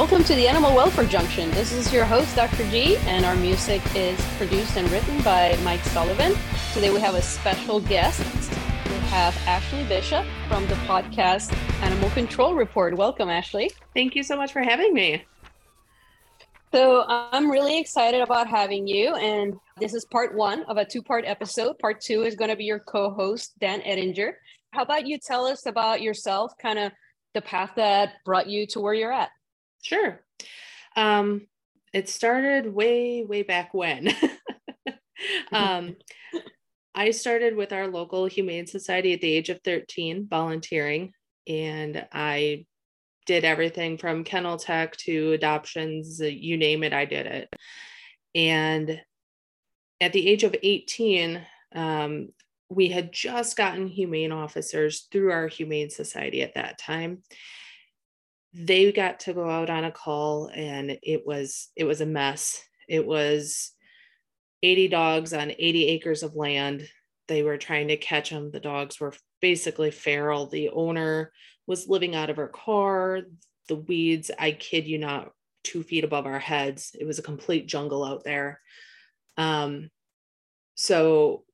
Welcome to the Animal Welfare Junction. This is your host, Dr. G, and our music is produced and written by Mike Sullivan. Today we have a special guest. We have Ashlee Bishop from the podcast Animal Control Report. Welcome, Ashlee. Thank you so much for having me. So I'm really excited about having you, and this is part one of a two-part episode. Part two is going to be your co-host, Dan Ettinger. How about you tell us about yourself, kind of the path that brought you to where you're at? Sure. Um, it started way, way back when. um, I started with our local Humane Society at the age of 13, volunteering, and I did everything from kennel tech to adoptions, you name it, I did it. And at the age of 18, um, we had just gotten humane officers through our Humane Society at that time they got to go out on a call and it was it was a mess. It was 80 dogs on 80 acres of land. They were trying to catch them the dogs were basically feral. The owner was living out of her car. The weeds i kid you not two feet above our heads. It was a complete jungle out there. Um, so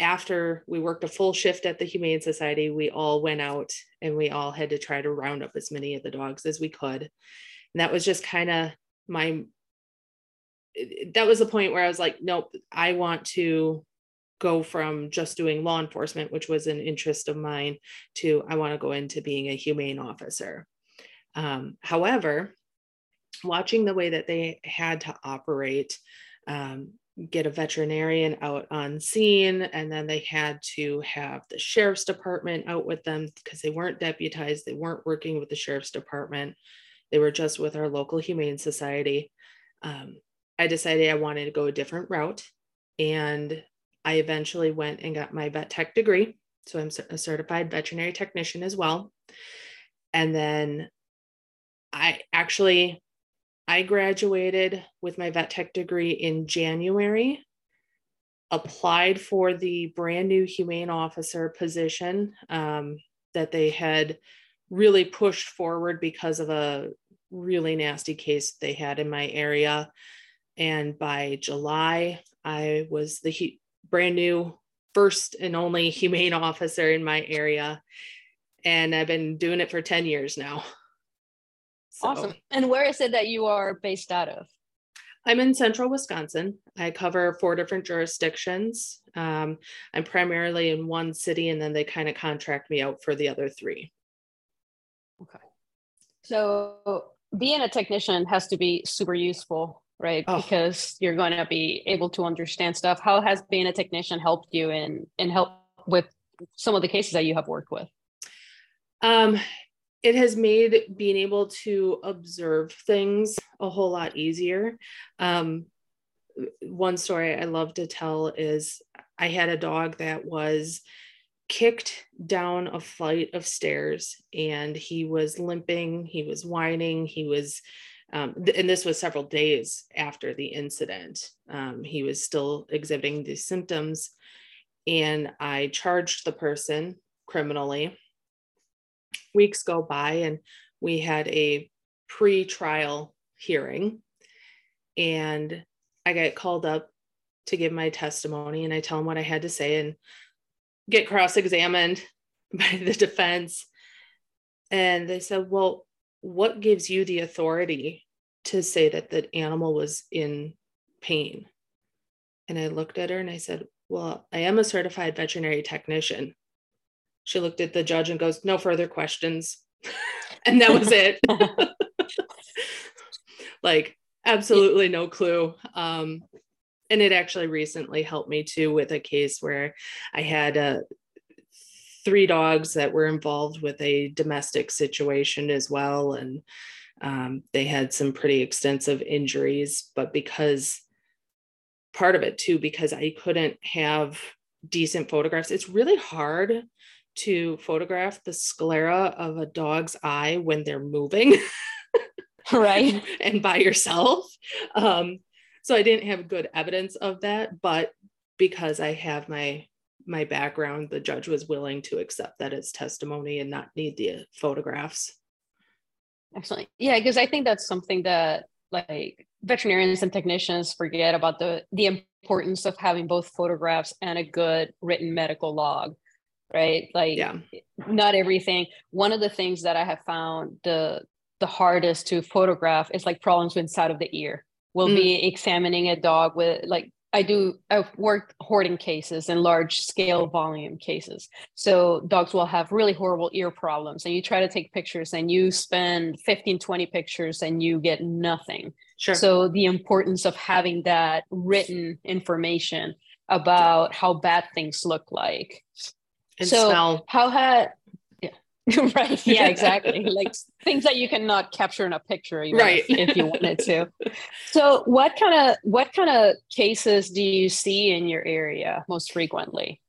after we worked a full shift at the Humane Society, we all went out and we all had to try to round up as many of the dogs as we could. And that was just kind of my, that was the point where I was like, nope, I want to go from just doing law enforcement, which was an interest of mine, to I want to go into being a humane officer. Um, however, watching the way that they had to operate, um, get a veterinarian out on scene and then they had to have the sheriff's department out with them because they weren't deputized they weren't working with the sheriff's department. They were just with our local humane society. Um, i decided i wanted to go a different route and i eventually went and got my vet tech degree. So i'm a certified veterinary technician as well. And then i actually I graduated with my vet tech degree in January, applied for the brand new humane officer position um, that they had really pushed forward because of a really nasty case they had in my area. And by July, I was the brand new first and only humane officer in my area. And I've been doing it for 10 years now. So, awesome. And where is it that you are based out of? I'm in central Wisconsin. I cover four different jurisdictions. Um, I'm primarily in one city, and then they kind of contract me out for the other three. Okay. So being a technician has to be super useful, right? Oh. Because you're going to be able to understand stuff. How has being a technician helped you in in help with some of the cases that you have worked with? Um, it has made being able to observe things a whole lot easier. Um, one story I love to tell is I had a dog that was kicked down a flight of stairs and he was limping, he was whining, he was, um, th- and this was several days after the incident. Um, he was still exhibiting these symptoms. And I charged the person criminally weeks go by and we had a pre-trial hearing and I get called up to give my testimony and I tell them what I had to say and get cross-examined by the defense. And they said, Well, what gives you the authority to say that the animal was in pain? And I looked at her and I said, Well, I am a certified veterinary technician. She looked at the judge and goes, No further questions. and that was it. like, absolutely no clue. Um, and it actually recently helped me too with a case where I had uh, three dogs that were involved with a domestic situation as well. And um, they had some pretty extensive injuries, but because part of it too, because I couldn't have decent photographs, it's really hard to photograph the sclera of a dog's eye when they're moving. right. and by yourself. Um, so I didn't have good evidence of that, but because I have my my background, the judge was willing to accept that as testimony and not need the photographs. Excellent. Yeah, because I think that's something that like veterinarians and technicians forget about the the importance of having both photographs and a good written medical log right like yeah. not everything one of the things that i have found the the hardest to photograph is like problems inside of the ear we'll mm. be examining a dog with like I do I've worked hoarding cases and large scale volume cases. So dogs will have really horrible ear problems and you try to take pictures and you spend 15 20 pictures and you get nothing. Sure. So the importance of having that written information about how bad things look like. And so smell. how had right. Yeah exactly. Like things that you cannot capture in a picture right. if, if you wanted to. So what kind of what kind of cases do you see in your area most frequently?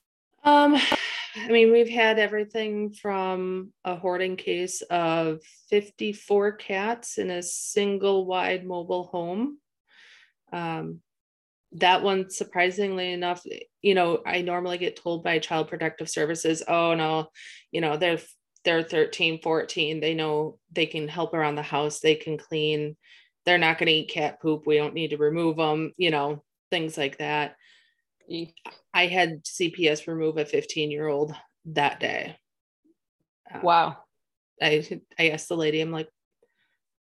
Um i mean we've had everything from a hoarding case of 54 cats in a single wide mobile home. Um that one surprisingly enough you know i normally get told by child protective services oh no you know they're they're 13 14 they know they can help around the house. They can clean. They're not going to eat cat poop. We don't need to remove them you know things like that. I had cps remove a 15 year old that day. Um, wow. I i asked the lady i'm like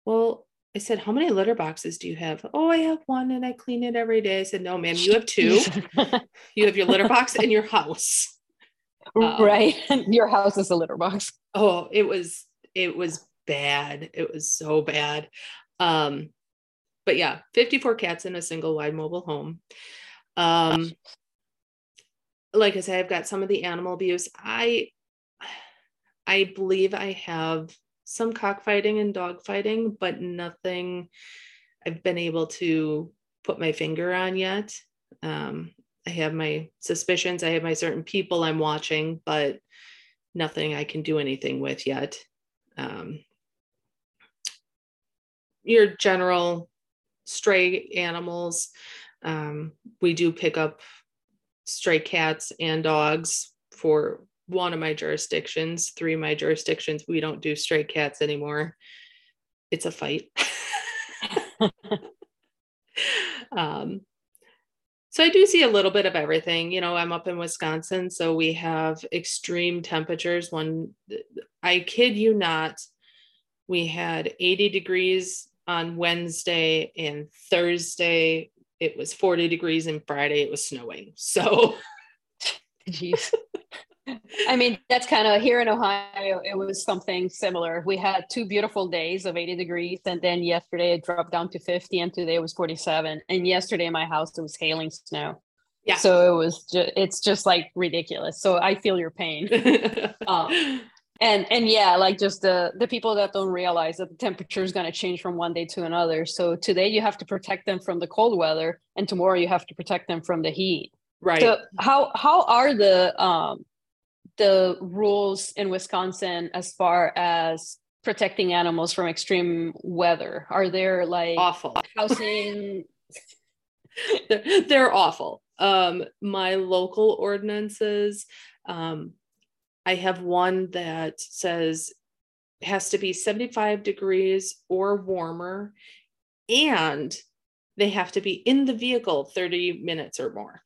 well I said, How many litter boxes do you have? Oh, I have one and I clean it every day. I said, No, ma'am, you have two. you have your litter box in your house. Um, right. Your house is a litter box. Oh, it was it was bad. It was so bad. Um, but yeah, 54 cats in a single wide mobile home. Um, like I said, I've got some of the animal abuse. I I believe I have some cockfighting and dogfighting, but nothing I've been able to put my finger on yet. Um, I have my suspicions. I have my certain people I'm watching, but nothing I can do anything with yet. Um, your general stray animals, um, we do pick up stray cats and dogs for one of my jurisdictions. Three of my jurisdictions, we don't do stray cats anymore. It's a fight. um, so I do see a little bit of everything. You know, I'm up in Wisconsin, so we have extreme temperatures. One, I kid you not, we had 80 degrees on Wednesday and Thursday it was 40 degrees and Friday it was snowing. So jeez. I mean, that's kind of here in Ohio, it was something similar. We had two beautiful days of 80 degrees, and then yesterday it dropped down to 50, and today it was 47. And yesterday in my house, it was hailing snow. Yeah. So it was just, it's just like ridiculous. So I feel your pain. um, and and yeah like just the the people that don't realize that the temperature is going to change from one day to another so today you have to protect them from the cold weather and tomorrow you have to protect them from the heat right so how how are the um the rules in Wisconsin as far as protecting animals from extreme weather? Are there like awful housing? they're, they're, awful. Um, my local ordinances, um, I have one that says it has to be 75 degrees or warmer, and they have to be in the vehicle 30 minutes or more.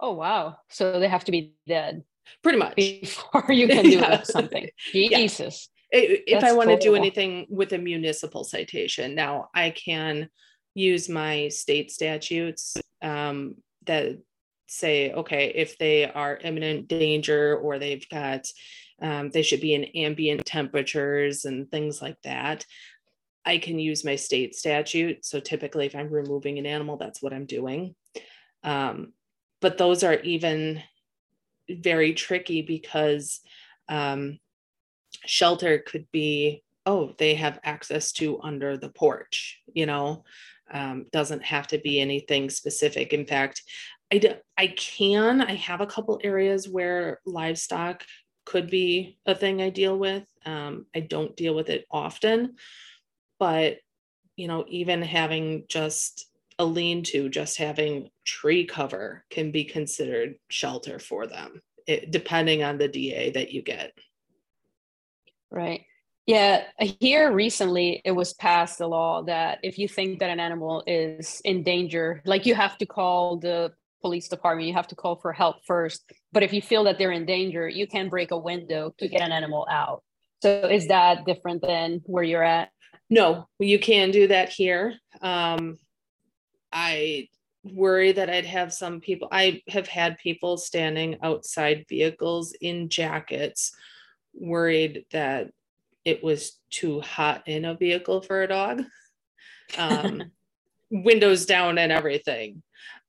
Oh, wow. So they have to be dead pretty much. Before you can do yeah. something. Jesus. Yeah. if That's i want to do anything with a municipal citation now i can use my state statutes um, that say okay if they are imminent danger or they've got um, they should be in ambient temperatures and things like that i can use my state statute. So typically if i'm removing an animal that's what i'm doing. Um, but those are even very tricky because um, shelter could be oh they have access to under the porch you know? Um, doesn't have to be anything specific. In fact I, I can i have a couple areas where livestock could be a thing i deal with. Um, i don't deal with it often but you know even having just a lean to, just having tree cover can be considered shelter for them, it, depending on the DA that you get. Right. Yeah, here recently it was passed a law that if you think that an animal is in danger, like you have to call the police department, you have to call for help first. But if you feel that they're in danger, you can break a window to get an animal out. So is that different than where you're at? No, you can do that here. Um, I worry that I'd have some people, I have had people standing outside vehicles in jackets, worried that it was too hot in a vehicle for a dog. Um, windows down and everything.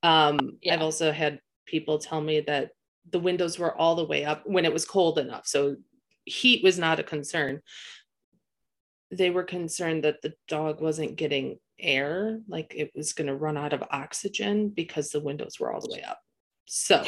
Um, yeah. I've also had people tell me that the windows were all the way up when it was cold enough. So heat was not a concern. They were concerned that the dog wasn't getting air, like it was going to run out of oxygen because the windows were all the way up. So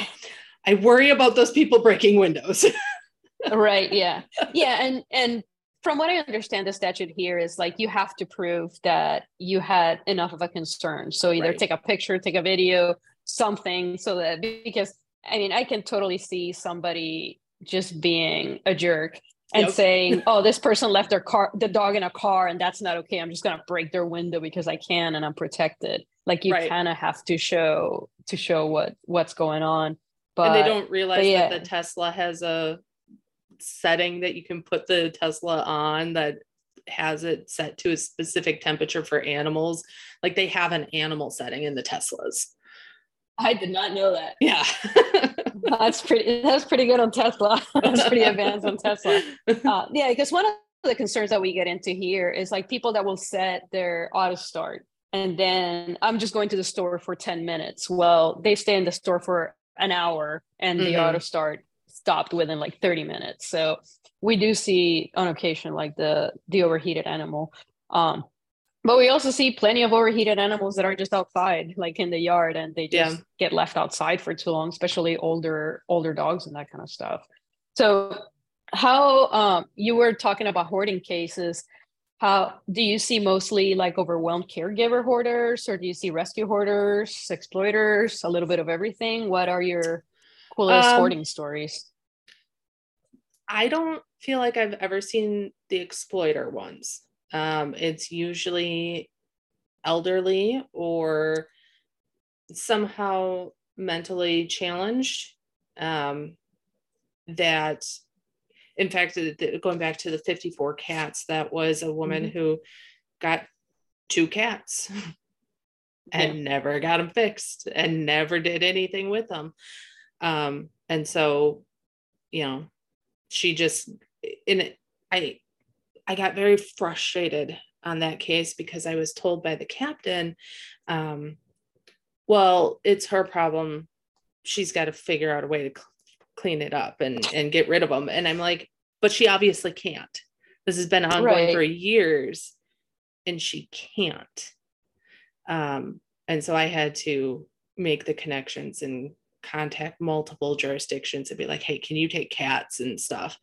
I worry about those people breaking windows. right. Yeah. Yeah. And, and from what I understand, the statute here is like you have to prove that you had enough of a concern. So either right. take a picture, take a video, something, so that because I mean, I can totally see somebody just being a jerk and yep. saying, "Oh, this person left their car, the dog in a car, and that's not okay. I'm just gonna break their window because I can and I'm protected." Like you right. kind of have to show to show what what's going on. But and they don't realize yeah. that the Tesla has a setting that you can put the Tesla on that has it set to a specific temperature for animals. Like they have an animal setting in the Teslas. I did not know that. Yeah. that's pretty that's pretty good on Tesla. that's pretty advanced on Tesla. Uh, yeah, because one of the concerns that we get into here is like people that will set their auto start and then I'm just going to the store for 10 minutes. Well, they stay in the store for an hour and the mm-hmm. auto start stopped within like 30 minutes. So we do see on occasion like the the overheated animal. Um, but we also see plenty of overheated animals that are just outside, like in the yard, and they just yeah. get left outside for too long, especially older older dogs and that kind of stuff. So, how um, you were talking about hoarding cases? How do you see mostly like overwhelmed caregiver hoarders, or do you see rescue hoarders, exploiters, a little bit of everything? What are your coolest um, hoarding stories? I don't feel like I've ever seen the exploiter ones. Um, it's usually elderly or somehow mentally challenged. Um, that, in fact, going back to the 54 cats, that was a woman mm-hmm. who got two cats and yeah. never got them fixed and never did anything with them. Um, and so, you know, she just in it i i got very frustrated on that case because i was told by the captain um, well it's her problem she's got to figure out a way to cl- clean it up and and get rid of them and i'm like but she obviously can't this has been ongoing right. for years and she can't um, and so i had to make the connections and contact multiple jurisdictions and be like, hey, can you take cats and stuff?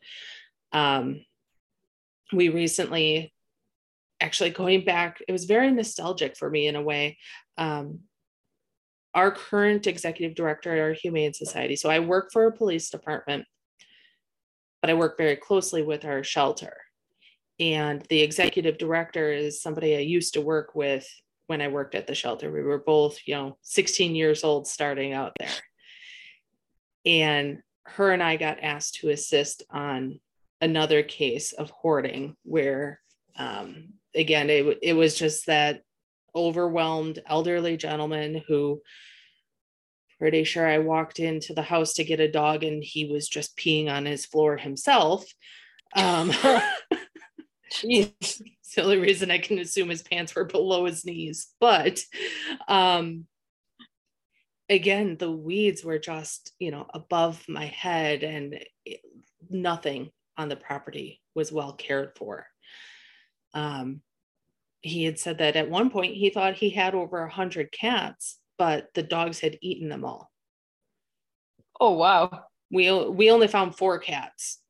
Um, we recently, actually going back, it was very nostalgic for me in a way. Um, our current executive director at our Humane Society, so I work for a police department, but I work very closely with our shelter. And the executive director is somebody I used to work with when I worked at the shelter. We were both, you know, 16 years old starting out there and her and I got asked to assist on another case of hoarding where um, again it, it was just that overwhelmed elderly gentleman who pretty sure I walked into the house to get a dog and he was just peeing on his floor himself. Um, the only reason I can assume his pants were below his knees. But um, again the weeds were just you know above my head and it, nothing on the property was well cared for. Um, he had said that at one point he thought he had over a hundred cats but the dogs had eaten them all. Oh wow. We we only found four cats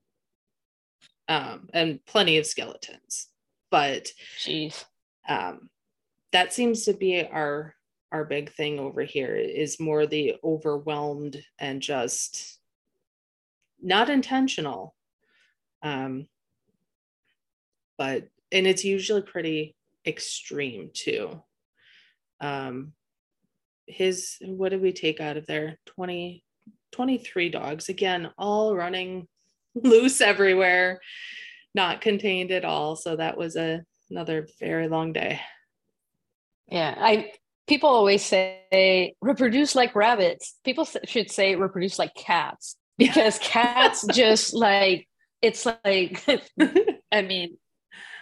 um, and plenty of skeletons but jeez. um, that seems to be our our big thing over here is more the overwhelmed and just not intentional um, but and it's usually pretty extreme too. Um his what did we take out of there? 20 23 dogs again, all running loose everywhere, not contained at all. So that was a another very long day. Yeah, I people always say reproduce like rabbits. People should say reproduce like cats because cats just like it's like I mean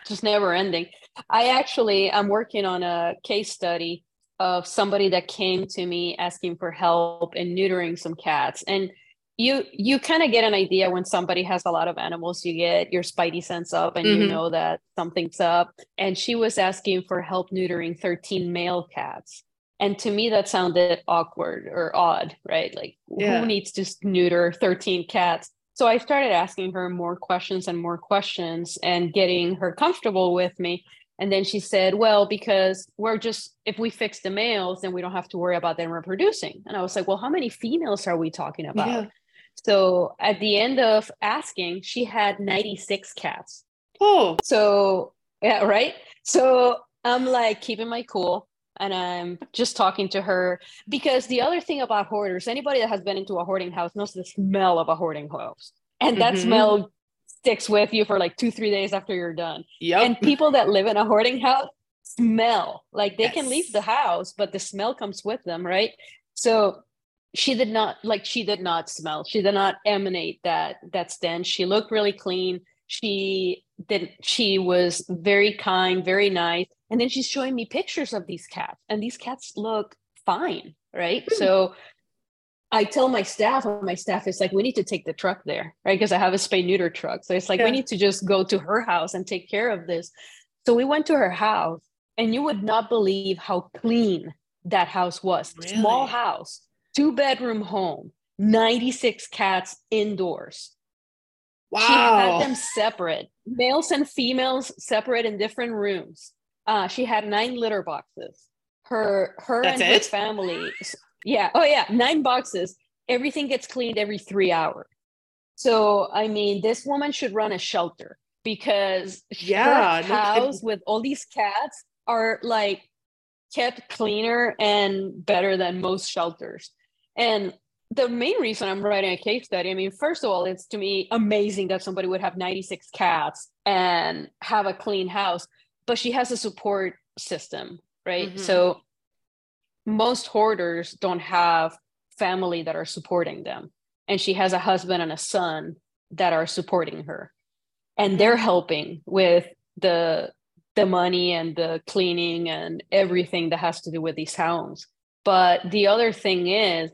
just never ending. I actually I'm working on a case study of somebody that came to me asking for help in neutering some cats and you you kind of get an idea when somebody has a lot of animals you get your spidey sense up and mm-hmm. you know that something's up and she was asking for help neutering 13 male cats and to me that sounded awkward or odd right like yeah. who needs to neuter 13 cats so i started asking her more questions and more questions and getting her comfortable with me and then she said, Well, because we're just, if we fix the males, then we don't have to worry about them reproducing. And I was like, Well, how many females are we talking about? Yeah. So at the end of asking, she had 96 cats. Oh. So, yeah, right. So I'm like keeping my cool and I'm just talking to her because the other thing about hoarders, anybody that has been into a hoarding house knows the smell of a hoarding house. And that mm-hmm. smell sticks with you for like two, three days after you're done. Yep. And people that live in a hoarding house smell like they yes. can leave the house, but the smell comes with them, right? So she did not like she did not smell. She did not emanate that that stench. She looked really clean. She did she was very kind, very nice. And then she's showing me pictures of these cats, and these cats look fine, right? Mm. So I tell my staff, my staff is like, we need to take the truck there, right? Because I have a spay neuter truck. So it's like, yeah. we need to just go to her house and take care of this. So we went to her house, and you would not believe how clean that house was. Really? Small house, two bedroom home, 96 cats indoors. Wow. She had them separate, males and females separate in different rooms. Uh, she had nine litter boxes. Her, her That's and it? her family yeah. Oh, yeah. Nine boxes. Everything gets cleaned every three hours. So, I mean, this woman should run a shelter because yeah, her house with all these cats are like kept cleaner and better than most shelters. And the main reason I'm writing a case study, I mean, first of all, it's to me amazing that somebody would have 96 cats and have a clean house, but she has a support system, right? Mm-hmm. So most hoarders don't have family that are supporting them and she has a husband and a son that are supporting her and they're helping with the the money and the cleaning and everything that has to do with these homes but the other thing is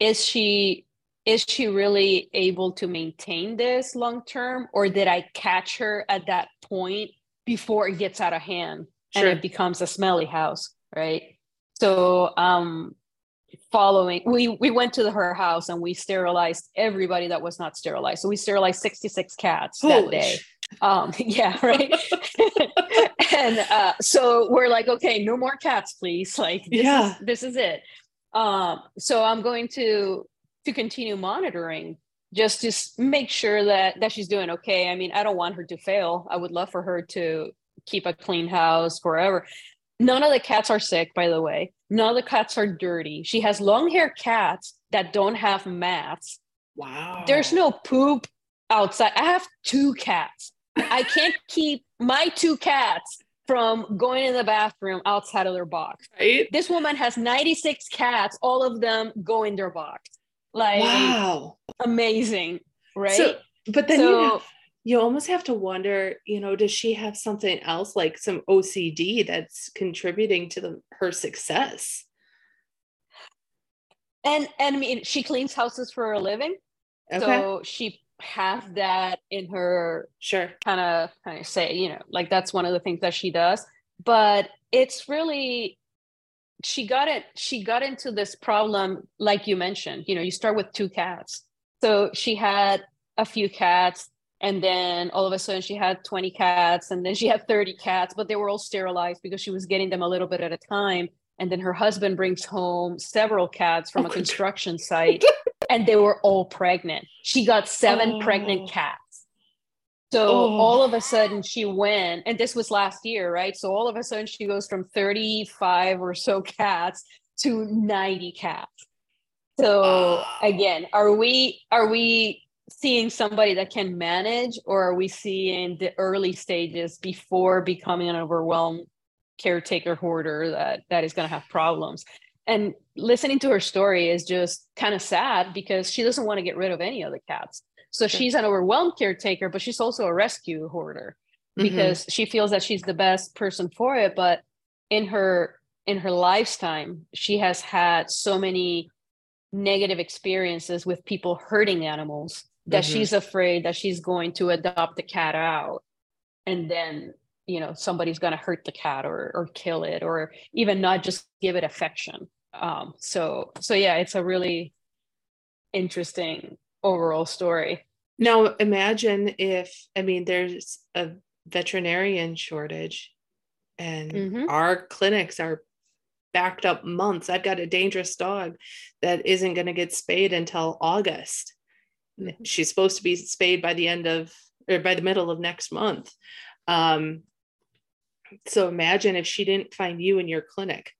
is she is she really able to maintain this long term or did i catch her at that point before it gets out of hand sure. and it becomes a smelly house right so um, following we we went to the, her house and we sterilized everybody that was not sterilized. So we sterilized 66 cats Holy that day. Um, yeah, right. and uh, so we're like, okay, no more cats, please. Like this yeah. is this is it. Um, so I'm going to to continue monitoring just to make sure that that she's doing okay. I mean, I don't want her to fail. I would love for her to keep a clean house forever. None of the cats are sick, by the way. None of the cats are dirty. She has long hair cats that don't have mats. Wow. There's no poop outside. I have two cats. I can't keep my two cats from going in the bathroom outside of their box. Right? This woman has 96 cats, all of them go in their box. Like wow. Amazing. Right. So, but then so, you have you almost have to wonder, you know, does she have something else like some OCD that's contributing to the, her success? And and I mean, she cleans houses for a living, okay. so she has that in her sure kind of kind of say, you know, like that's one of the things that she does. But it's really she got it. She got into this problem, like you mentioned. You know, you start with two cats, so she had a few cats and then all of a sudden she had 20 cats and then she had 30 cats but they were all sterilized because she was getting them a little bit at a time and then her husband brings home several cats from oh a construction site and they were all pregnant she got seven oh. pregnant cats So oh. all of a sudden she went, and this was last year, right? So all of a sudden she goes from 35 or so cats to 90 cats. So oh. again, are we are we seeing somebody that can manage or are we seeing the early stages before becoming an overwhelmed caretaker hoarder that that is going to have problems? And listening to her story is just kind of sad because she doesn't want to get rid of any of the cats. So sure. she's an overwhelmed caretaker, but she's also a rescue hoarder mm-hmm. because mm-hmm. she feels that she's the best person for it. But in her in her lifetime, she has had so many negative experiences with people hurting animals that mm-hmm. she's afraid that she's going to adopt the cat out and then you know somebody's going to hurt the cat or or kill it or even not just give it affection um so so yeah it's a really interesting overall story. Now, imagine if, I mean, there's a veterinarian shortage and mm-hmm. our clinics are backed up months. I've got a dangerous dog that isn't going to get spayed until August. Mm-hmm. She's supposed to be spayed by the end of, or by the middle of next month. Um, so imagine if she didn't find you in your clinic.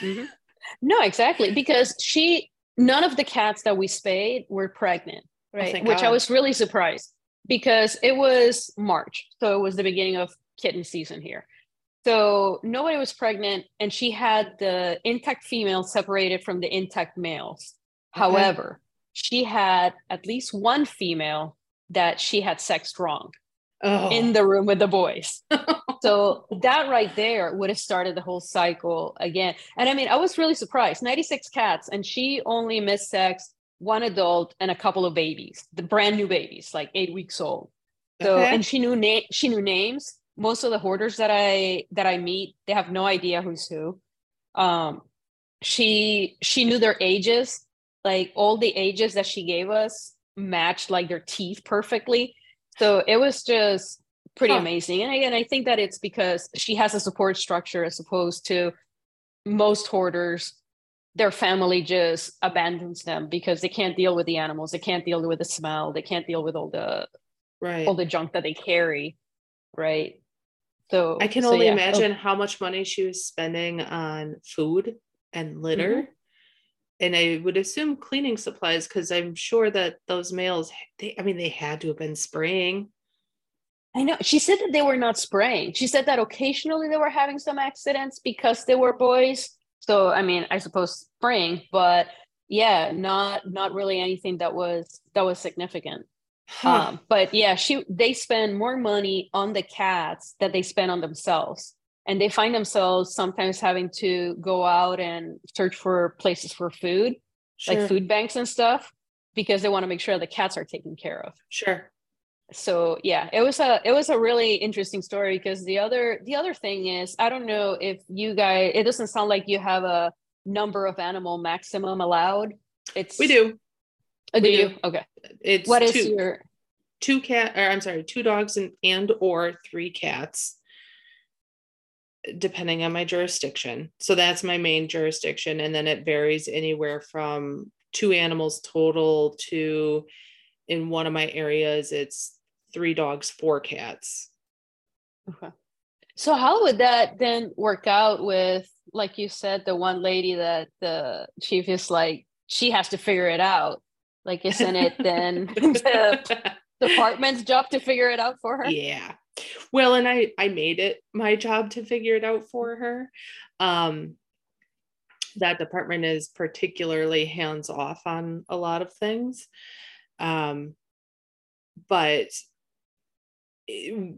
mm-hmm. No, exactly. Because she, none of the cats that we spayed were pregnant, oh, right? Oh, Which God. I was really surprised because it was March. So it was the beginning of kitten season here. So nobody was pregnant, and she had the intact females separated from the intact males. Okay. However, she had at least one female that she had sexed wrong oh. in the room with the boys. so that right there would have started the whole cycle again. And I mean, I was really surprised 96 cats, and she only missed sex one adult and a couple of babies, the brand new babies, like eight weeks old. So, okay. and she knew name, she knew names. Most of the hoarders that I that I meet, they have no idea who's who. Um, she she knew their ages, like all the ages that she gave us matched like their teeth perfectly. So it was just pretty huh. amazing. And again, I think that it's because she has a support structure as opposed to most hoarders. Their family just abandons them because they can't deal with the animals. They can't deal with the smell. They can't deal with all the right all the junk that they carry. Right. So I can so only yeah. imagine oh. how much money she was spending on food and litter. Mm-hmm and I would assume cleaning supplies because I'm sure that those males, they, I mean, they had to have been spraying. I know. She said that they were not spraying. She said that occasionally they were having some accidents because they were boys. So, I mean, I suppose spraying, but yeah, not not really anything that was that was significant. Huh. Um, but yeah, she they spend more money on the cats that they spend on themselves and they find themselves sometimes having to go out and search for places for food sure. like food banks and stuff because they want to make sure the cats are taken care of. Sure. So yeah it was a it was a really interesting story because the other the other thing is i don't know if you guys it doesn't sound like you have a number of animal maximum allowed. It's we do. Oh, do we you? do. okay. It's what is two, your two cat or i'm sorry two dogs and and or three cats depending on my jurisdiction. So that's my main jurisdiction. And then it varies anywhere from two animals total to in one of my areas, it's three dogs, four cats. Okay. So how would that then work out with, like you said, the one lady that the chief is like, she has to figure it out. Like, isn't it then the department's job to figure it out for her? Yeah well and i i made it my job to figure it out for her. Um that department is particularly hands off on a lot of things. Um but it,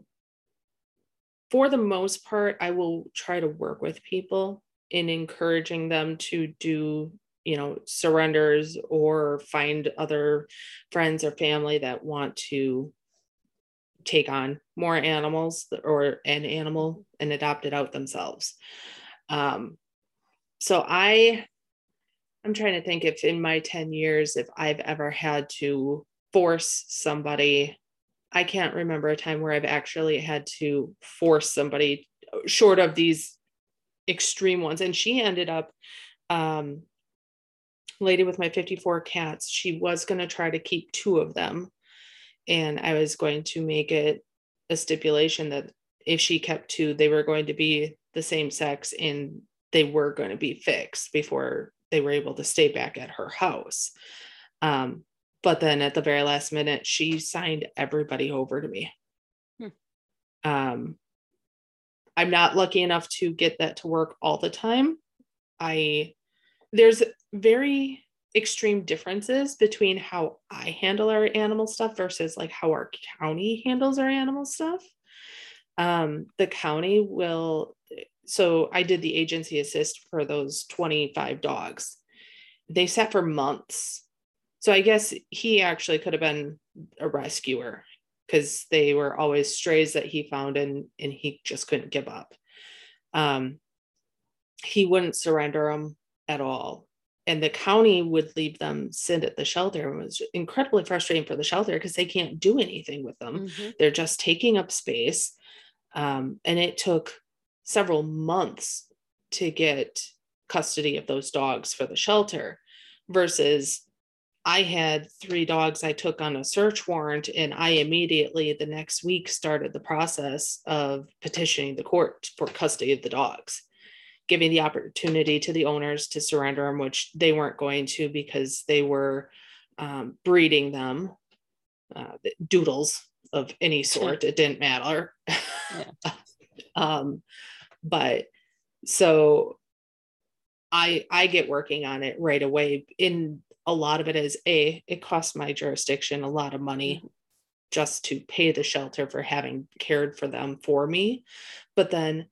for the most part i will try to work with people in encouraging them to do you know surrenders or find other friends or family that want to take on more animals or an animal and adopt it out themselves. Um, so I, I'm trying to think if in my 10 years, if I've ever had to force somebody, I can't remember a time where I've actually had to force somebody short of these extreme ones. And she ended up, um, lady with my 54 cats, she was going to try to keep two of them and I was going to make it a stipulation that if she kept two, they were going to be the same sex and they were going to be fixed before they were able to stay back at her house. Um, but then at the very last minute, she signed everybody over to me. Hmm. Um, I'm not lucky enough to get that to work all the time. I there's very extreme differences between how I handle our animal stuff versus like how our county handles our animal stuff. Um, the county will so I did the agency assist for those 25 dogs. They sat for months. So I guess he actually could have been a rescuer because they were always strays that he found and and he just couldn't give up. Um, he wouldn't surrender them at all. And the county would leave them sit at the shelter. It was incredibly frustrating for the shelter because they can't do anything with them. Mm-hmm. They're just taking up space. Um, and it took several months to get custody of those dogs for the shelter versus I had three dogs I took on a search warrant, and I immediately the next week started the process of petitioning the court for custody of the dogs, giving the opportunity to the owners to surrender them, which they weren't going to because they were um, breeding them, uh, doodles of any sort. It didn't matter. Yeah. um, but so I I get working on it right away. In a lot of it is a it costs my jurisdiction a lot of money mm-hmm. just to pay the shelter for having cared for them for me, but then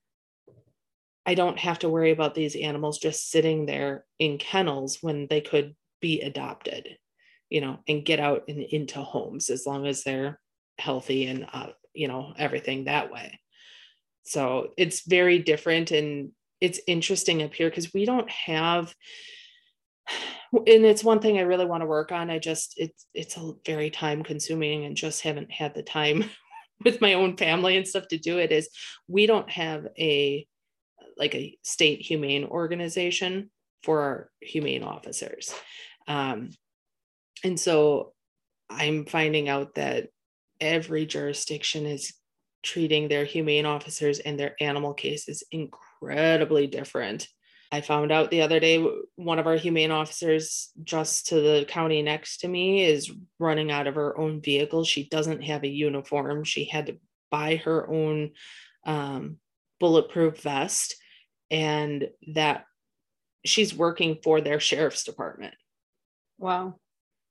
I don't have to worry about these animals just sitting there in kennels when they could be adopted, you know, and get out and into homes as long as they're healthy and uh, you know everything that way. So it's very different and it's interesting up here because we don't have and it's one thing I really want to work on. I just it's it's a very time consuming and just haven't had the time with my own family and stuff to do it is we don't have a like a state humane organization for our humane officers. Um, and so I'm finding out that every jurisdiction is treating their humane officers and their animal cases incredibly different. I found out the other day one of our humane officers just to the county next to me is running out of her own vehicle. She doesn't have a uniform. She had to buy her own um, bulletproof vest and that she's working for their sheriff's department. Wow.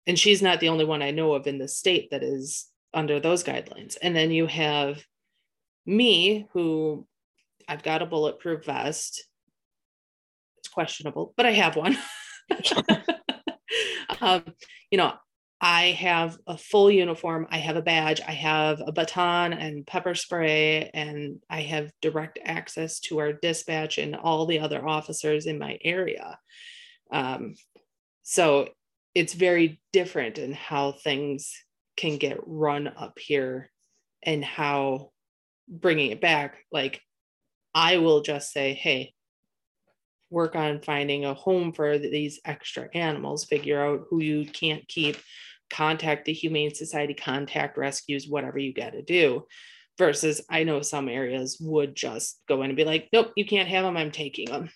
And she's not the only one I know of in the state that is under those guidelines. And then you have me, who I've got a bulletproof vest. It's questionable, but I have one. um, you know, I have a full uniform, I have a badge, I have a baton and pepper spray, and I have direct access to our dispatch and all the other officers in my area. Um, so it's very different in how things can get run up here and how bringing it back, like I will just say, hey, work on finding a home for these extra animals, figure out who you can't keep, contact the Humane Society, contact rescues, whatever you got to do. Versus, I know some areas would just go in and be like, nope, you can't have them, I'm taking them.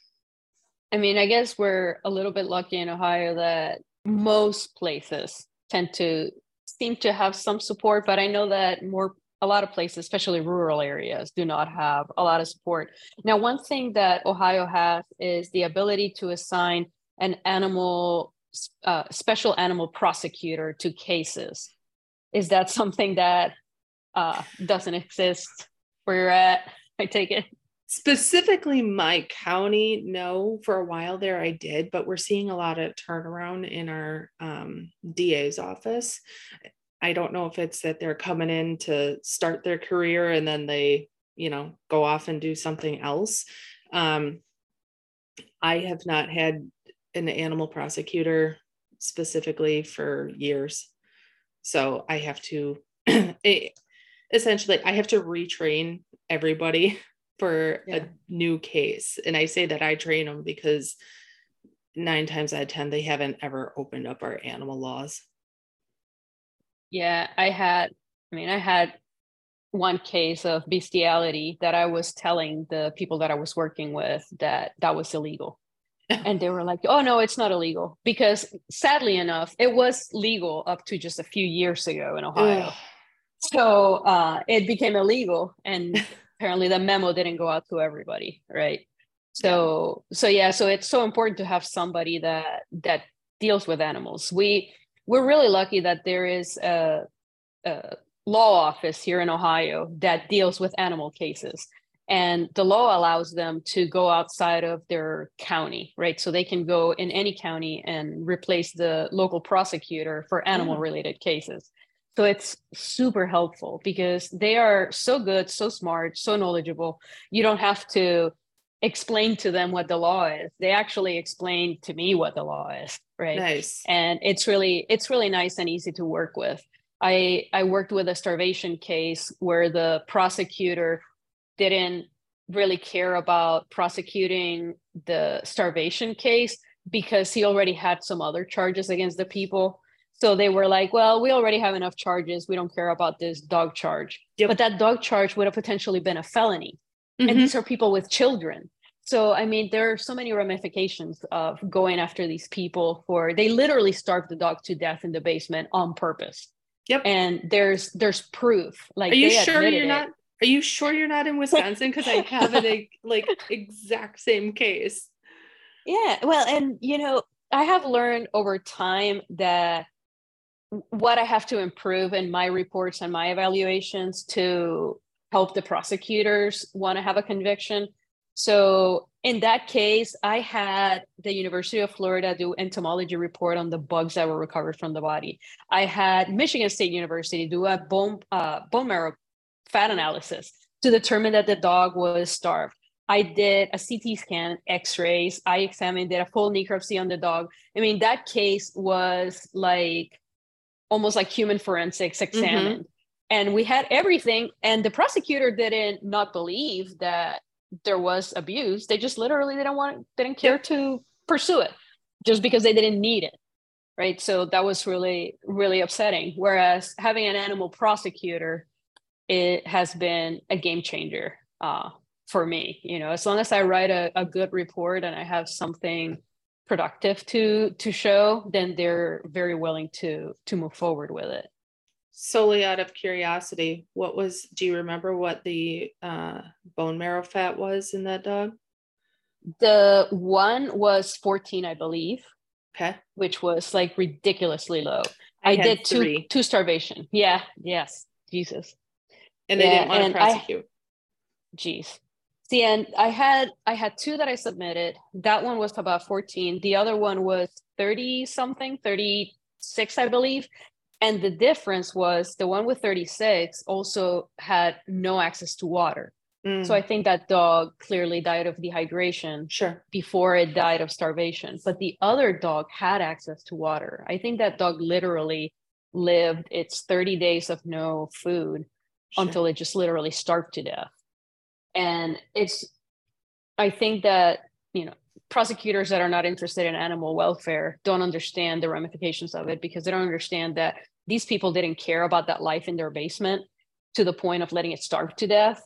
I mean, I guess we're a little bit lucky in Ohio that most places tend to seem to have some support, but I know that more a lot of places, especially rural areas, do not have a lot of support. Now, one thing that Ohio has is the ability to assign an animal, uh, special animal prosecutor to cases. Is that something that uh, doesn't exist where you're at? I take it. Specifically, my county, no, for a while there I did, but we're seeing a lot of turnaround in our um, DA's office. I don't know if it's that they're coming in to start their career and then they, you know, go off and do something else. Um, I have not had an animal prosecutor specifically for years. So I have to it, essentially I have to retrain everybody for yeah. a new case. And I say that I train them because nine times out of 10, they haven't ever opened up our animal laws. Yeah, I had, I mean, I had one case of bestiality that I was telling the people that I was working with that that was illegal. and they were like, oh, no, it's not illegal. Because sadly enough, it was legal up to just a few years ago in Ohio. so uh, it became illegal. And apparently the memo didn't go out to everybody. Right. So, yeah. so yeah, so it's so important to have somebody that that deals with animals. We we're really lucky that there is a, a law office here in Ohio that deals with animal cases. And the law allows them to go outside of their county, right? So they can go in any county and replace the local prosecutor for animal related cases. So it's super helpful because they are so good, so smart, so knowledgeable. You don't have to explain to them what the law is. They actually explain to me what the law is, right? Nice. And it's really it's really nice and easy to work with. I I worked with a starvation case where the prosecutor didn't really care about prosecuting the starvation case because he already had some other charges against the people. So they were like, well, we already have enough charges. We don't care about this dog charge. Yep. But that dog charge would have potentially been a felony. Mm-hmm. And these are people with children. So, I mean, there are so many ramifications of going after these people for they literally starved the dog to death in the basement on purpose. Yep. And there's there's proof. Like, are you sure you're it. not? Are you sure you're not in Wisconsin? Because I have an like exact same case. Yeah. Well, and you know, I have learned over time that what I have to improve in my reports and my evaluations to help the prosecutors want to have a conviction so in that case, I had the University of Florida do entomology report on the bugs that were recovered from the body. I had Michigan State University do a bone uh, bone marrow fat analysis to determine that the dog was starved. I did a CT scan, X-rays. I examined, did a full necropsy on the dog. I mean, that case was like almost like human forensics mm-hmm. examined. Mm-hmm. And we had everything. And the prosecutor didn't not believe that there was abuse they just literally didn't want didn't care to pursue it just because they didn't need it right so that was really really upsetting whereas having an animal prosecutor it has been a game changer uh, for me you know as long as i write a, a good report and i have something productive to to show then they're very willing to to move forward with it solely out of curiosity, what was, do you remember what the uh, bone marrow fat was in that dog? The one was 14, I believe. Okay. Which was like ridiculously low. I, I did two, three. two starvation. Yeah. Yes. Jesus. And they yeah, didn't want to prosecute. Jeez. See, and I had I had two that I submitted. That one was about 14. The other one was 30 something, 36, I believe. And the difference was the one with 36 also had no access to water. Mm. So I think that dog clearly died of dehydration sure. before it died of starvation. But the other dog had access to water. I think that dog literally lived its 30 days of no food sure. until they just literally starved to death. And it's, I think that, you know, prosecutors that are not interested in animal welfare don't understand the ramifications of it because they don't understand that these people didn't care about that life in their basement to the point of letting it starve to death.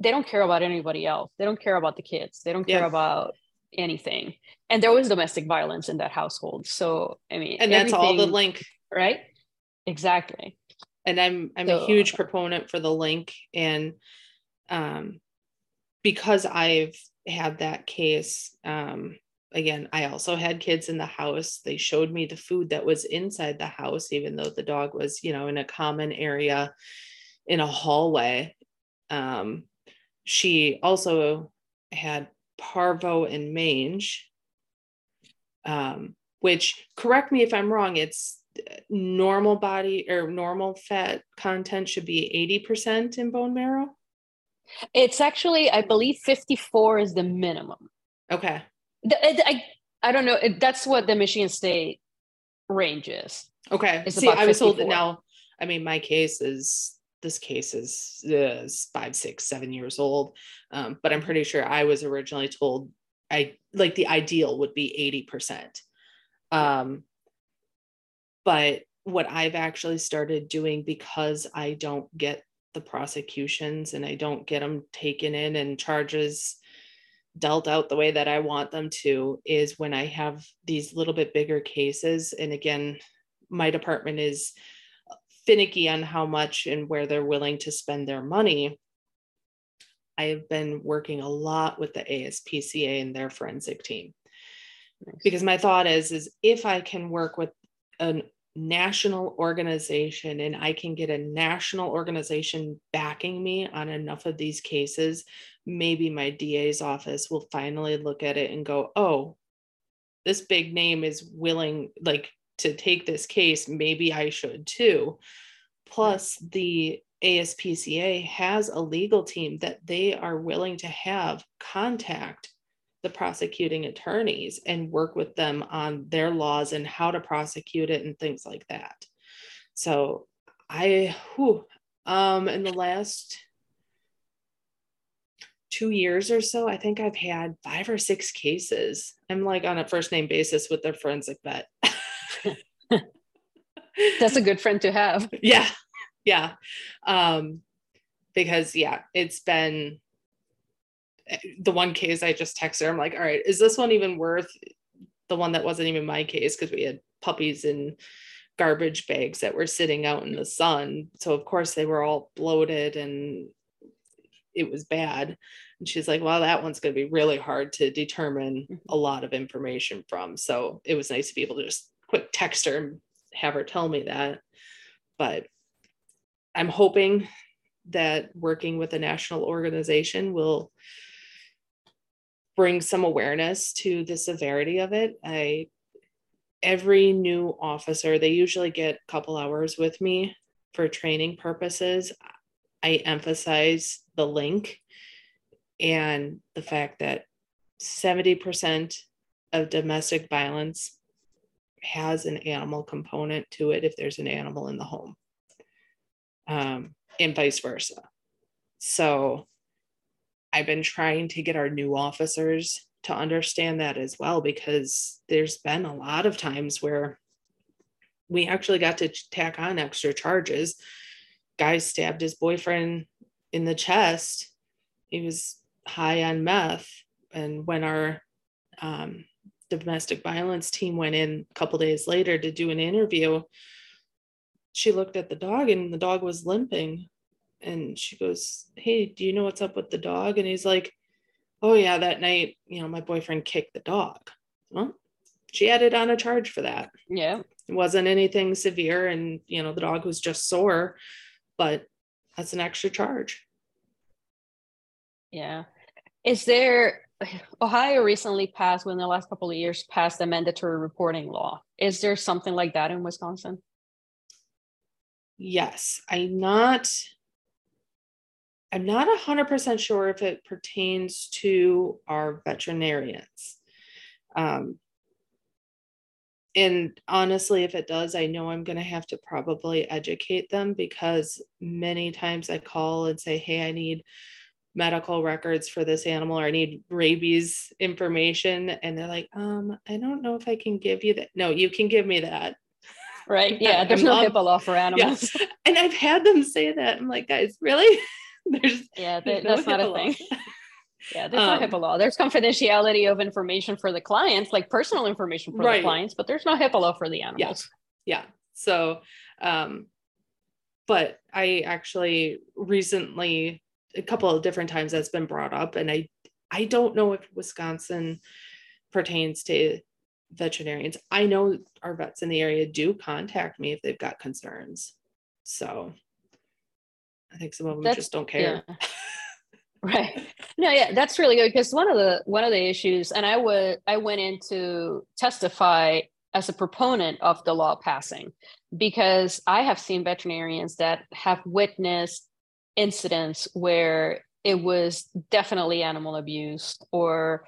They don't care about anybody else. They don't care about the kids. They don't care yeah. about anything. And there was domestic violence in that household. So i mean and that's all the link. Right? Exactly and i'm i'm so, a huge proponent for the link and um because i've had that case um again, I also had kids in the house. They showed me the food that was inside the house, even though the dog was, you know, in a common area in a hallway. Um, she also had parvo and mange, um, which, correct me if I'm wrong, it's normal body or normal fat content should be 80% in bone marrow. It's actually, I believe 54 is the minimum. Okay. I, I don't know. That's what the Michigan State range is. Okay. It's See, I was told that now. I mean, my case is this case is, is five, six, seven years old, um, but I'm pretty sure I was originally told I like the ideal would be eighty percent. Um, but what I've actually started doing because I don't get the prosecutions and I don't get them taken in and charges dealt out the way that I want them to is when I have these little bit bigger cases. And again, my department is finicky on how much and where they're willing to spend their money. I have been working a lot with the ASPCA and their forensic team. Because my thought is, is if I can work with a national organization and I can get a national organization backing me on enough of these cases, maybe my DA's office will finally look at it and go, oh, this big name is willing, like, to take this case. Maybe I should too. Plus, the ASPCA has a legal team that they are willing to have contact the prosecuting attorneys and work with them on their laws and how to prosecute it and things like that. So I, whew, um, in the last two years or so, I think I've had five or six cases. I'm like on a first name basis with their forensic vet. That's a good friend to have. Yeah. Yeah. Um, because yeah, it's been the one case I just texted her. I'm like, all right, is this one even worth the one that wasn't even my case? Because we had puppies in garbage bags that were sitting out in the sun. So of course they were all bloated and it was bad. And she's like, well, that one's going to be really hard to determine mm-hmm. a lot of information from. So it was nice to be able to just quick text her and have her tell me that. But I'm hoping that working with a national organization will bring some awareness to the severity of it. I every new officer, they usually get a couple hours with me for training purposes. I emphasize the link and the fact that 70% of domestic violence has an animal component to it if there's an animal in the home, um, and vice versa. So I've been trying to get our new officers to understand that as well because there's been a lot of times where we actually got to tack on extra charges. Guy stabbed his boyfriend in the chest. He was high on meth. And when our um, domestic violence team went in a couple days later to do an interview, she looked at the dog and the dog was limping and she goes, Hey, do you know what's up with the dog? And he's like, Oh, yeah, that night, you know, my boyfriend kicked the dog. Well, she added on a charge for that. Yeah. It wasn't anything severe. And, you know, the dog was just sore, but that's an extra charge. Yeah. Is there, Ohio recently passed, within the last couple of years, passed a mandatory reporting law. Is there something like that in Wisconsin? Yes. I'm not I'm not 100% sure if it pertains to our veterinarians. Um, and honestly, if it does, I know I'm going to have to probably educate them because many times I call and say, Hey, I need medical records for this animal or I need rabies information. And they're like, um, I don't know if I can give you that. No, you can give me that. Right. Yeah. There's no HIPAA law for animals. Yeah. And I've had them say that. I'm like, guys, really? there's yeah, there's that's no not a thing. yeah, there's um, no HIPAA law. There's confidentiality of information for the clients, like personal information for right. the clients, but there's no HIPAA law for the animals. Yeah. yeah. So, um, but I actually recently a couple of different times that's been brought up, and I I don't know if Wisconsin pertains to veterinarians. I know our vets in the area do contact me if they've got concerns. So I think some of them that's, just don't care. Yeah. right. No, yeah, that's really good because one of the one of the issues, and I would I went in to testify as a proponent of the law passing because I have seen veterinarians that have witnessed incidents where it was definitely animal abuse or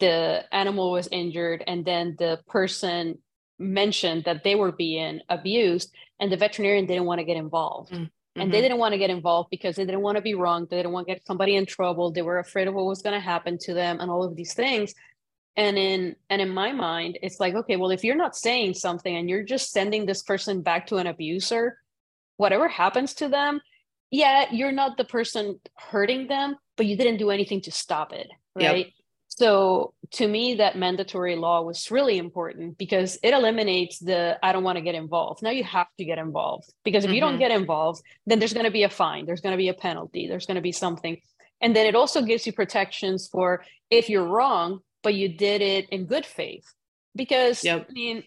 the animal was injured and then the person mentioned that they were being abused and the veterinarian didn't want to get involved mm and mm-hmm. they didn't want to get involved because they didn't want to be wrong they didn't want to get somebody in trouble they were afraid of what was going to happen to them and all of these things and in and in my mind it's like okay well if you're not saying something and you're just sending this person back to an abuser whatever happens to them yeah, you're not the person hurting them, but you didn't do anything to stop it, right? Yep. So to me, that mandatory law was really important because it eliminates the I don't want to get involved. Now you have to get involved because if mm-hmm. you don't mm-hmm. get involved, then there's going to be a fine, there's going to be a penalty, there's going to be something. And then it also gives you protections for if you're wrong, but you did it in good faith. Because yep. I mean,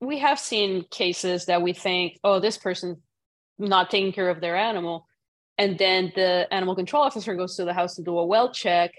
we have seen cases that we think, oh, this person not taking care of their animal. And then the animal control officer goes to the house to do a well check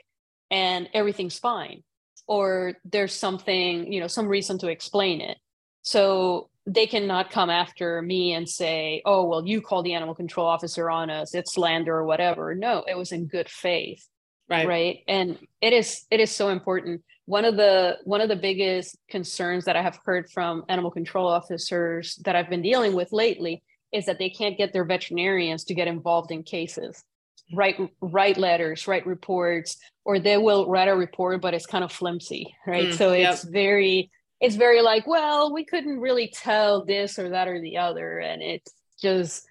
and everything's fine. Or there's something, you know, some reason to explain it. So they cannot come after me and say, oh, well, you called the animal control officer on us, it's slander or whatever. No, it was in good faith. Right. Right. And it is it is so important. One of the one of the biggest concerns that I have heard from animal control officers that I've been dealing with lately is that they can't get their veterinarians to get involved in cases write write letters write reports or they will write a report but it's kind of flimsy right? Mm, so it's very it's very like well we couldn't really tell this or that or the other and it's just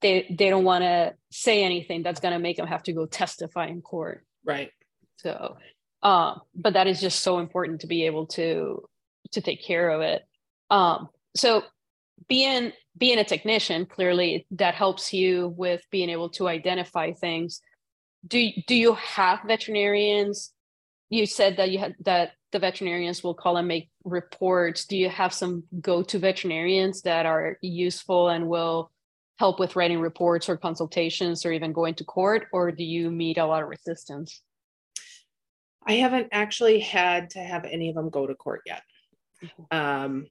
they they don't want to say anything that's going to make them have to go testify in court. Right. So um but that is just so important to be able to to take care of it. Um so being being a technician clearly that helps you with being able to identify things. Do do you have veterinarians? You said that you had that the veterinarians will call and make reports. Do you have some go-to veterinarians that are useful and will help with writing reports or consultations or even going to court or do you meet a lot of resistance? I haven't actually had to have any of them go to court yet. Mm-hmm. um,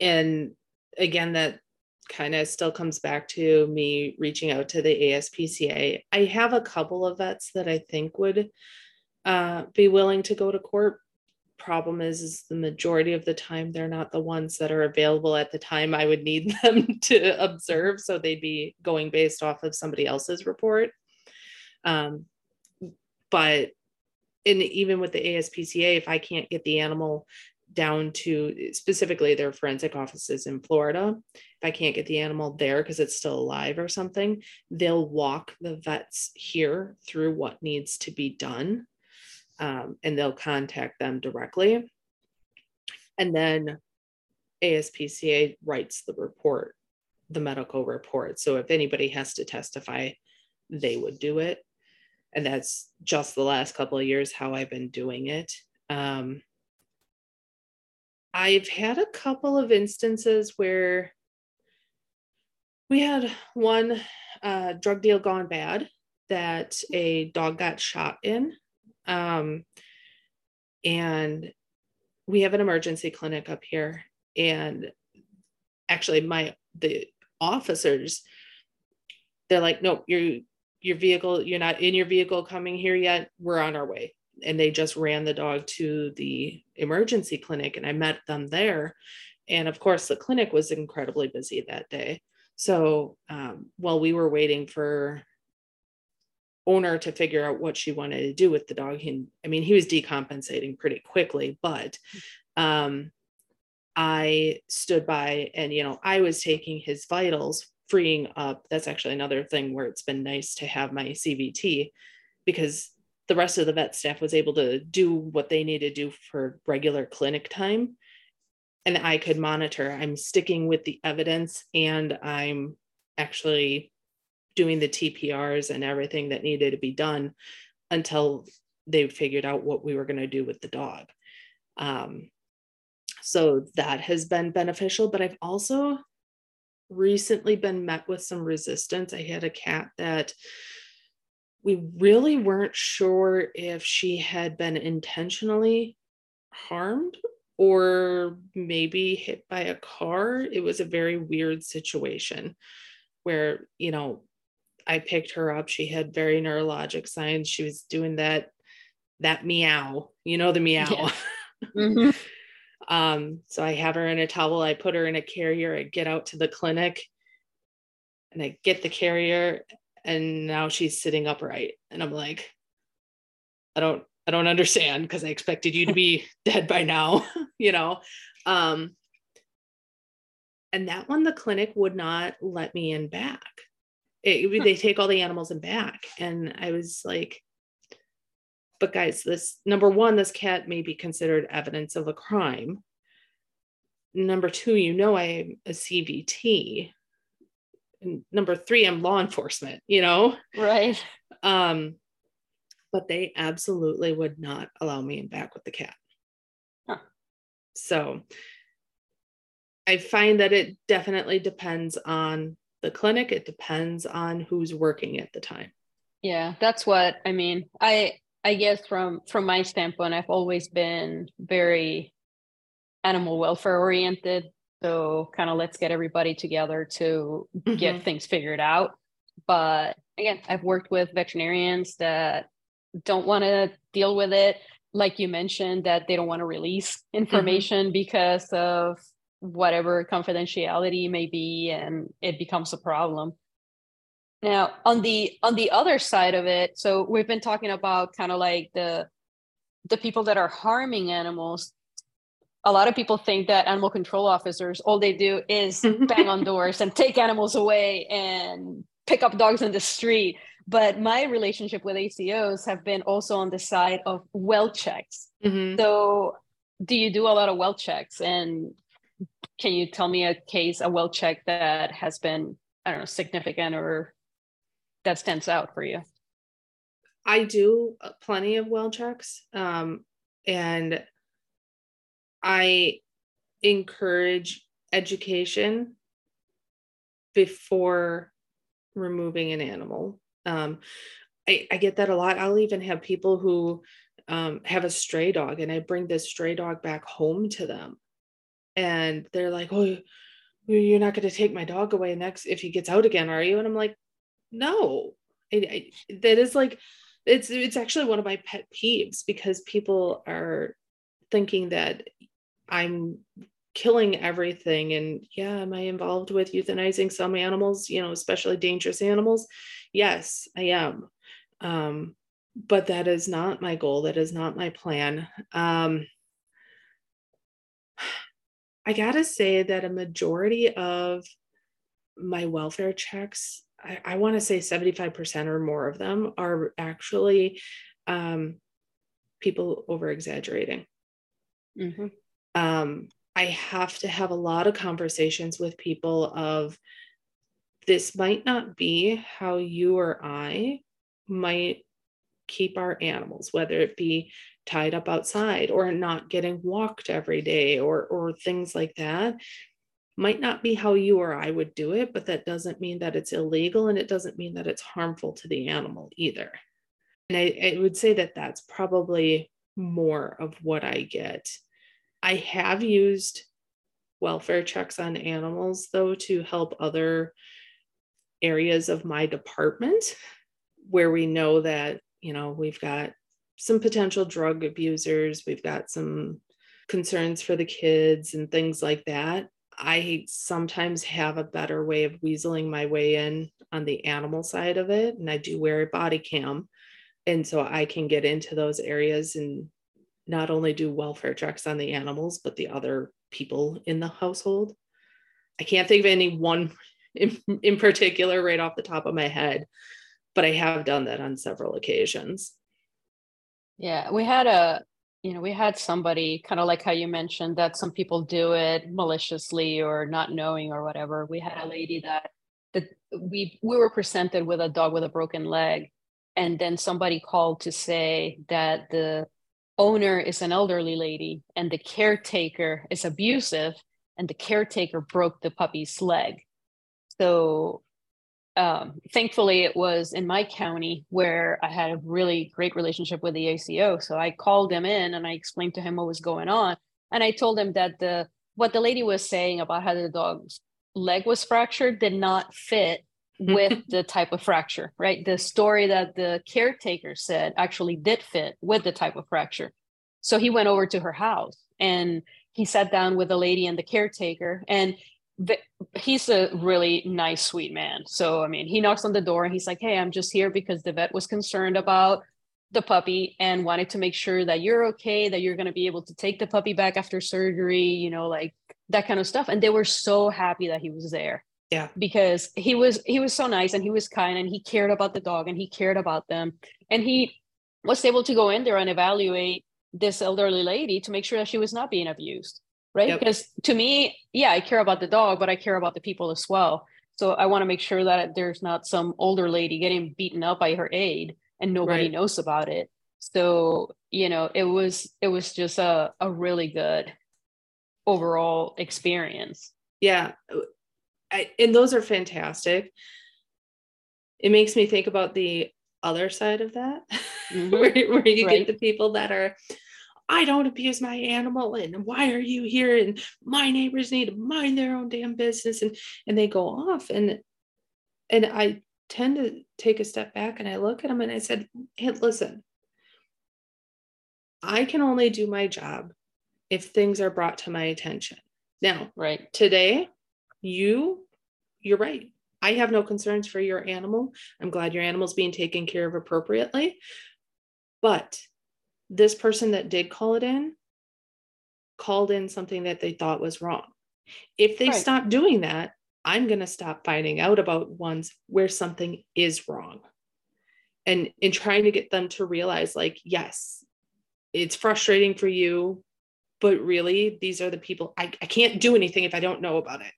and again that kind of still comes back to me reaching out to the ASPCA. I have a couple of vets that I think would uh, be willing to go to court. Problem is, is the majority of the time they're not the ones that are available at the time I would need them to observe, so they'd be going based off of somebody else's report. Um, but and even with the ASPCA, if I can't get the animal down to specifically their forensic offices in Florida. If I can't get the animal there because it's still alive or something, they'll walk the vets here through what needs to be done um, and they'll contact them directly. And then ASPCA writes the report, the medical report. So if anybody has to testify, they would do it. And that's just the last couple of years how I've been doing it. Um, I've had a couple of instances where we had one uh, drug deal gone bad that a dog got shot in. Um, and we have an emergency clinic up here. And actually, my the officers, they're like, nope, your your vehicle, you're not in your vehicle coming here yet. We're on our way and they just ran the dog to the emergency clinic and I met them there. And of course, the clinic was incredibly busy that day. So um, while we were waiting for owner to figure out what she wanted to do with the dog, he, I mean, he was decompensating pretty quickly, but um, I stood by and, you know, I was taking his vitals, freeing up. That's actually another thing where it's been nice to have my CVT because the rest of the vet staff was able to do what they need to do for regular clinic time. And i could monitor i'm sticking with the evidence and i'm actually doing the tprs and everything that needed to be done until they figured out what we were going to do with the dog. Um, so that has been beneficial but i've also recently been met with some resistance. I had a cat that we really weren't sure if she had been intentionally harmed or maybe hit by a car. It was a very weird situation where, you know, I picked her up. She had very neurologic signs. She was doing that that meow, you know, the meow. Yeah. Mm-hmm. um, so I have her in a towel. I put her in a carrier. I get out to the clinic and I get the carrier and now she's sitting upright and i'm like i don't i don't understand because i expected you to be dead by now you know um and that one the clinic would not let me in back it, they take all the animals and back. And I was like, but guys, this number one, this cat may be considered evidence of a crime. Number two, you know I'm a CVT. And number three, I'm law enforcement, you know? Right. Um, but they absolutely would not allow me in back with the cat. Huh. So I find that it definitely depends on the clinic. It depends on who's working at the time. Yeah, that's what I mean. I I guess from from my standpoint, I've always been very animal welfare oriented. So kind of let's get everybody together to mm-hmm. get things figured out. But again, I've worked with veterinarians that don't want to deal with it. Like you mentioned, that they don't want to release mm-hmm. information mm-hmm. because of whatever confidentiality may be, and it becomes a problem. Now, on the on the other side of it, so we've been talking about kind of like the the people that are harming animals. A lot of people think that animal control officers all they do is bang on doors and take animals away and pick up dogs in the street. But my relationship with ACOs have been also on the side of well checks. Mm-hmm. So, do you do a lot of well checks? And can you tell me a case, a well check that has been, I don't know, significant or that stands out for you? I do plenty of well checks. Um, and I encourage education before removing an animal. Um, I, I get that a lot. I'll even have people who um, have a stray dog and I bring this stray dog back home to them. And they're like, oh, you're not going to take my dog away next if he gets out again, are you? And I'm like, no. I, I, that is like, it's it's actually one of my pet peeves because people are thinking that I'm killing everything. And yeah am i involved with euthanizing some animals you know especially dangerous animals? Yes i am. Um, but that is not my goal. That is not my plan. Um, i gotta say that a majority of my welfare checks i, I want to say 75% or more of them are actually um, people over exaggerating. Mm-hmm. Um, I have to have a lot of conversations with people of this might not be how you or I might keep our animals, whether it be tied up outside or not getting walked every day or or things like that might not be how you or I would do it, but that doesn't mean that it's illegal and it doesn't mean that it's harmful to the animal either. And I, I would say that that's probably more of what I get I have used welfare checks on animals though to help other areas of my department where we know that, you know, we've got some potential drug abusers, we've got some concerns for the kids and things like that. I sometimes have a better way of weaseling my way in on the animal side of it. And I do wear a body cam. And so I can get into those areas and not only do welfare checks on the animals, but the other people in the household. I can't think of any one in, in particular right off the top of my head, but I have done that on several occasions. Yeah, we had a, you know, we had somebody kind of like how you mentioned that some people do it maliciously or not knowing or whatever. We had a lady that that we we were presented with a dog with a broken leg and then somebody called to say that the owner is an elderly lady and the caretaker is abusive and the caretaker broke the puppy's leg. So um, thankfully it was in my county where i had a really great relationship with the aco so i called him in and i explained to him what was going on. And i told him that the what the lady was saying about how the dog's leg was fractured did not fit with the type of fracture, right? The story that the caretaker said actually did fit with the type of fracture. So he went over to her house and he sat down with the lady and the caretaker and the, he's a really nice sweet man so i mean he knocks on the door and he's like hey i'm just here because the vet was concerned about the puppy and wanted to make sure that you're okay that you're going to be able to take the puppy back after surgery you know like that kind of stuff and they were so happy that he was there Yeah. Because he was he was so nice and he was kind and he cared about the dog and he cared about them. And he was able to go in there and evaluate this elderly lady to make sure that she was not being abused. Right. Yep. Because to me, yeah, I care about the dog, but I care about the people as well. So I want to make sure that there's not some older lady getting beaten up by her aide and nobody right. knows about it. So, you know, it was it was just a, a really good overall experience. Yeah. I, and those are fantastic. It makes me think about the other side of that, mm-hmm. where, where, you right. get the people that are, I don't abuse my animal, and why are you here? And my neighbors need to mind their own damn business, and and they go off, and and I tend to take a step back and I look at them and I said, hey, listen, I can only do my job if things are brought to my attention. Now, right today, you, you're right. I have no concerns for your animal. I'm glad your animal's being taken care of appropriately. But this person that did call it in called in something that they thought was wrong. If they right. stop doing that, I'm going to stop finding out about ones where something is wrong. And in trying to get them to realize, like, yes, it's frustrating for you, but really, these are the people I, I can't do anything if I don't know about it.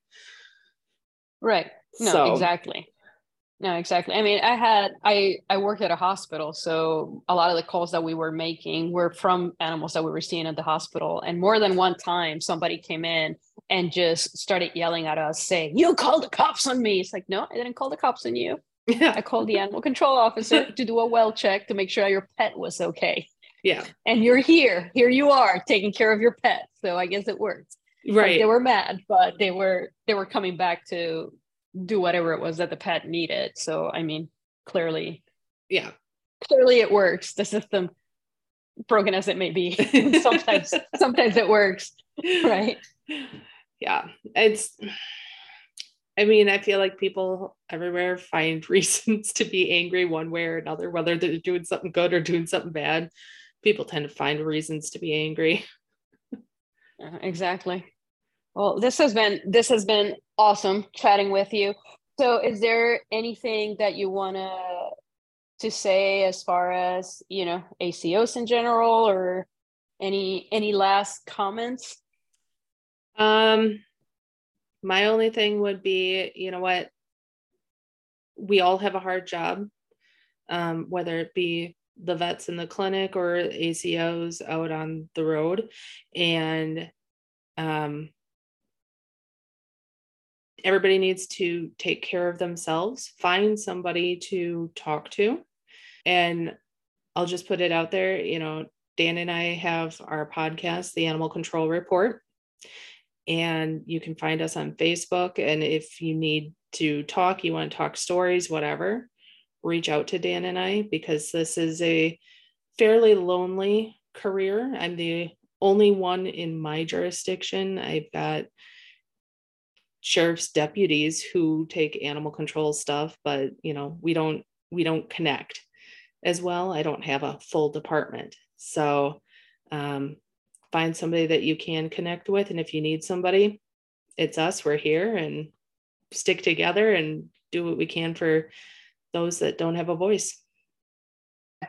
Right. No, so, exactly. No, exactly. I mean, I had I I worked at a hospital, so a lot of the calls that we were making were from animals that we were seeing at the hospital. And more than one time, somebody came in and just started yelling at us, saying, "You called the cops on me." It's like, no, I didn't call the cops on you. Yeah. I called the animal control officer to do a well check to make sure your pet was okay. Yeah. And you're here. Here you are taking care of your pet. So I guess it worked right like they were mad but they were they were coming back to do whatever it was that the pet needed. So i mean clearly yeah. clearly it works. The system broken as it may be sometimes sometimes it works. Right. Yeah. It's i mean i feel like people everywhere find reasons to be angry one way or another whether they're doing something good or doing something bad. People tend to find reasons to be angry. Exactly well, this has been this has been awesome chatting with you. So, is there anything that you want to to say as far as you know ACOs in general, or any any last comments? Um, my only thing would be, you know what, we all have a hard job, um, whether it be the vets in the clinic or ACOs out on the road, and um, everybody needs to take care of themselves, find somebody to talk to. And I'll just put it out there, you know, Dan and I have our podcast, The Animal Control Report, and you can find us on Facebook. And if you need to talk, you want to talk stories, whatever, reach out to Dan and I because this is a fairly lonely career. I'm the only one in my jurisdiction. I've got sheriff's deputies who take animal control stuff but you know we don't we don't connect as well. I don't have a full department. So um, find somebody that you can connect with and if you need somebody it's us we're here and stick together and do what we can for those that don't have a voice.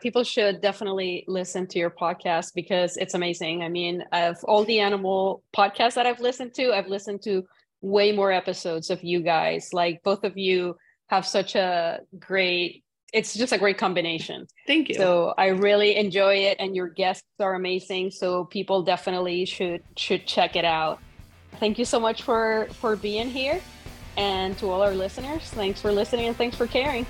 People should definitely listen to your podcast because it's amazing. I mean of all the animal podcasts that i've listened to i've listened to way more episodes of you guys. Like both of you have such a great it's just a great combination. Thank you. So I really enjoy it and your guests are amazing. So people definitely should should check it out. Thank you so much for for being here. And to all our listeners, thanks for listening and thanks for caring.